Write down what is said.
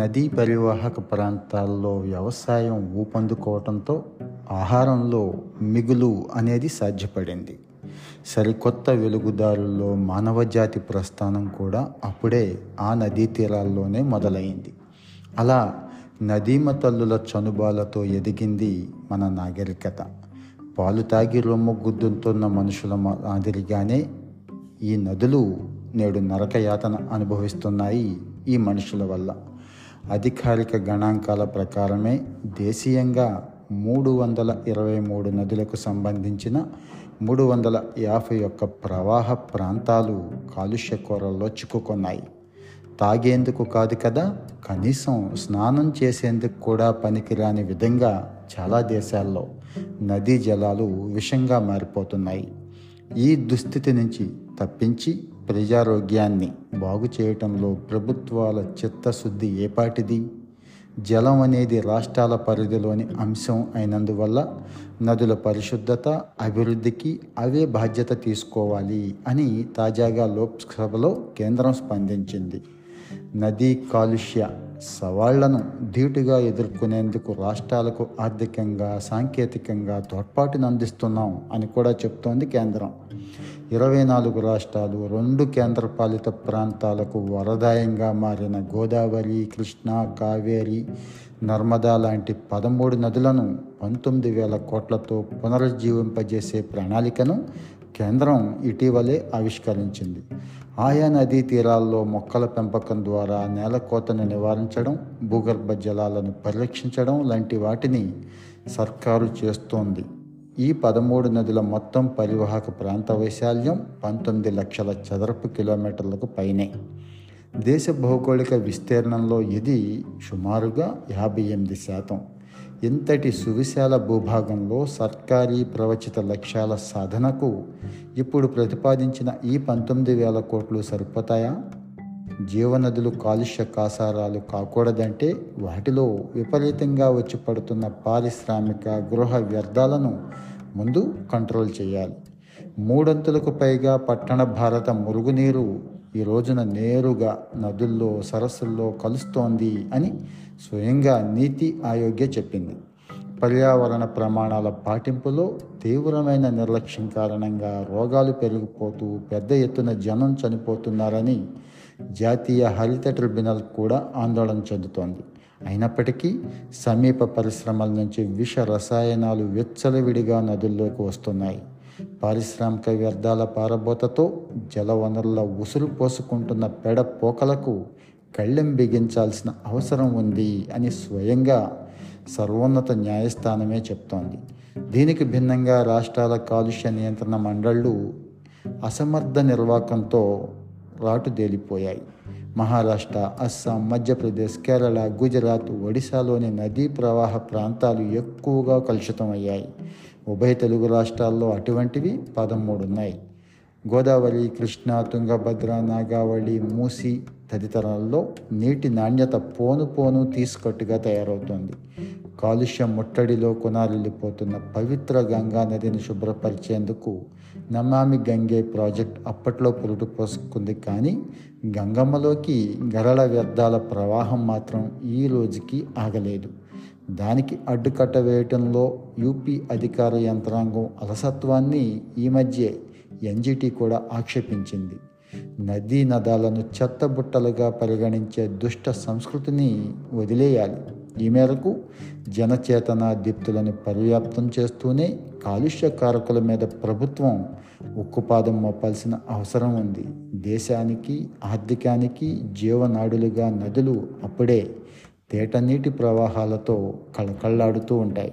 నదీ పరివాహక ప్రాంతాల్లో వ్యవసాయం ఊపందుకోవటంతో ఆహారంలో మిగులు అనేది సాధ్యపడింది. సరికొత్త వెలుగుదారుల్లో మానవజాతి ప్రస్థానం కూడా అప్పుడే ఆ నదీ తీరాల్లోనే మొదలైంది. అలా నదీమ తల్లుల చనుబాలతో ఎదిగింది మన నాగరికత. పాలు తాగి రొమ్ము గుద్దుతున్న మనుషుల మాదిరిగానే ఈ నదులు నేడు నరకయాతన అనుభవిస్తున్నాయి ఈ మనుషుల వల్ల. అధికారిక గణాంకాల ప్రకారమే దేశీయంగా మూడు వందల ఇరవై మూడు నదులకు సంబంధించిన మూడు వందల యాభై ఒక్క ప్రవాహ ప్రాంతాలు కాలుష్య కోరల్లో చిక్కుకున్నాయి. తాగేందుకు కాదు కదా కనీసం స్నానం చేసేందుకు కూడా పనికిరాని విధంగా చాలా దేశాల్లో నదీ జలాలు విషంగా మారిపోతున్నాయి. ఈ దుస్థితి నుంచి తప్పించి ప్రజారోగ్యాన్ని బాగు చేయటంలో ప్రభుత్వాల చిత్తశుద్ధి ఏపాటిది జలం అనేది రాష్ట్రాల పరిధిలోని అంశం అయినందువల్ల నదుల పరిశుద్ధత అభివృద్ధికి అవే బాధ్యత తీసుకోవాలి అని తాజాగా లోక్సభలో కేంద్రం స్పందించింది. నదీ కాలుష్య సవాళ్ళను ధీటుగా ఎదుర్కొనేందుకు రాష్ట్రాలకు ఆర్థికంగా సాంకేతికంగా తోడ్పాటును అందిస్తున్నాం అని కూడా చెప్తోంది కేంద్రం. ఇరవై నాలుగు రాష్ట్రాలు రెండు కేంద్రపాలిత ప్రాంతాలకు వరదాయంగా మారిన గోదావరి కృష్ణా కావేరి నర్మదా లాంటి పదమూడు నదులను పంతొమ్మిది వేల కోట్లతో పునరుజ్జీవింపజేసే ప్రణాళికను కేంద్రం ఇటీవలే ఆవిష్కరించింది. ఆయా నదీ తీరాల్లో మొక్కల పెంపకం ద్వారా నేలకోతను నివారించడం భూగర్భ జలాలను పరిరక్షించడం లాంటి వాటిని సర్కారు చేస్తోంది. ఈ పదమూడు నదుల మొత్తం పరివాహక ప్రాంత వైశాల్యం పంతొమ్మిది లక్షల చదరపు కిలోమీటర్లకు పైనే. దేశ భౌగోళిక విస్తీర్ణంలో ఇది సుమారుగా యాభై ఎనిమిది శాతం. ఇంతటి సువిశాల భూభాగంలో సర్కారీ ప్రవచిత లక్ష్యాల సాధనకు ఇప్పుడు ప్రతిపాదించిన ఈ పంతొమ్మిది వేల కోట్లు సరిపోతాయా? జీవనదులు కాలుష్య కాసారాలు కాకూడదంటే వాటిలో విపరీతంగా వచ్చి పడుతున్న పారిశ్రామిక గృహ వ్యర్థాలను ముందు కంట్రోల్ చేయాలి. మూడంతులకు పైగా పట్టణ భారత మురుగునీరు ఈ రోజున నేరుగా నదుల్లో సరస్సుల్లో కలుస్తోంది అని స్వయంగా నీతి ఆయోగ్య చెప్పింది. పర్యావరణ ప్రమాణాల పాటింపులో తీవ్రమైన నిర్లక్ష్యం కారణంగా రోగాలు పెరిగిపోతూ పెద్ద ఎత్తున జనం చనిపోతున్నారని జాతీయ హరిత ట్రిబ్యునల్ కూడా ఆందోళన చెందుతోంది. అయినప్పటికీ సమీప పరిశ్రమల నుంచి విష రసాయనాలు వెచ్చలవిడిగా నదుల్లోకి వస్తున్నాయి. పారిశ్రామిక వ్యర్థాల పారబోతతో జలవనరుల ఉసురు పోసుకుంటున్న పెడ పోకలకు కళ్ళెం బిగించాల్సిన అవసరం ఉంది అని స్వయంగా సర్వోన్నత న్యాయస్థానమే చెప్తోంది. దీనికి భిన్నంగా రాష్ట్రాల కాలుష్య నియంత్రణ మండళ్ళు అసమర్థ నిర్వాకంతో రాటుదేలిపోయాయి. మహారాష్ట్ర అస్సాం మధ్యప్రదేశ్ కేరళ గుజరాత్ ఒడిశాలోని నదీ ప్రవాహ ప్రాంతాలు ఎక్కువగా కలుషితమయ్యాయి. ఉభయ తెలుగు రాష్ట్రాల్లో అటువంటివి పదమూడు ఉన్నాయి గోదావరి కృష్ణా తుంగభద్ర నాగావళి మూసి తదితరాల్లో నీటి నాణ్యత పోను పోను తీసుకట్టుగా తయారవుతోంది. కాలుష్యం ముట్టడిలో కొనాలిల్లిపోతున్న పవిత్ర గంగా నదిని శుభ్రపరిచేందుకు నమామి గంగే ప్రాజెక్ట్ అప్పట్లో పురుడు పోసుకుంది. కానీ గంగమ్మలోకి గరళ వ్యర్థాల ప్రవాహం మాత్రం ఈ రోజుకి ఆగలేదు. దానికి అడ్డుకట్ట వేయటంలో యూపీ అధికార యంత్రాంగం అలసత్వాన్ని ఈ మధ్య ఎన్జిటి కూడా ఆక్షేపించింది. నదీ నదాలను చెత్తబుట్టలుగా పరిగణించే దుష్ట సంస్కృతిని వదిలేయాలి. ఈ మేరకు జనచేతన దీప్తులను పర్యాప్తం చేస్తూనే కాలుష్య కారకుల మీద ప్రభుత్వం ఉక్కుపాదం మోపాల్సిన అవసరం ఉంది. దేశానికి ఆర్థికానికి జీవనాడులుగా నదులు అప్పుడే తేటనీటి ప్రవాహాలతో కళకళలాడుతూ ఉంటాయి.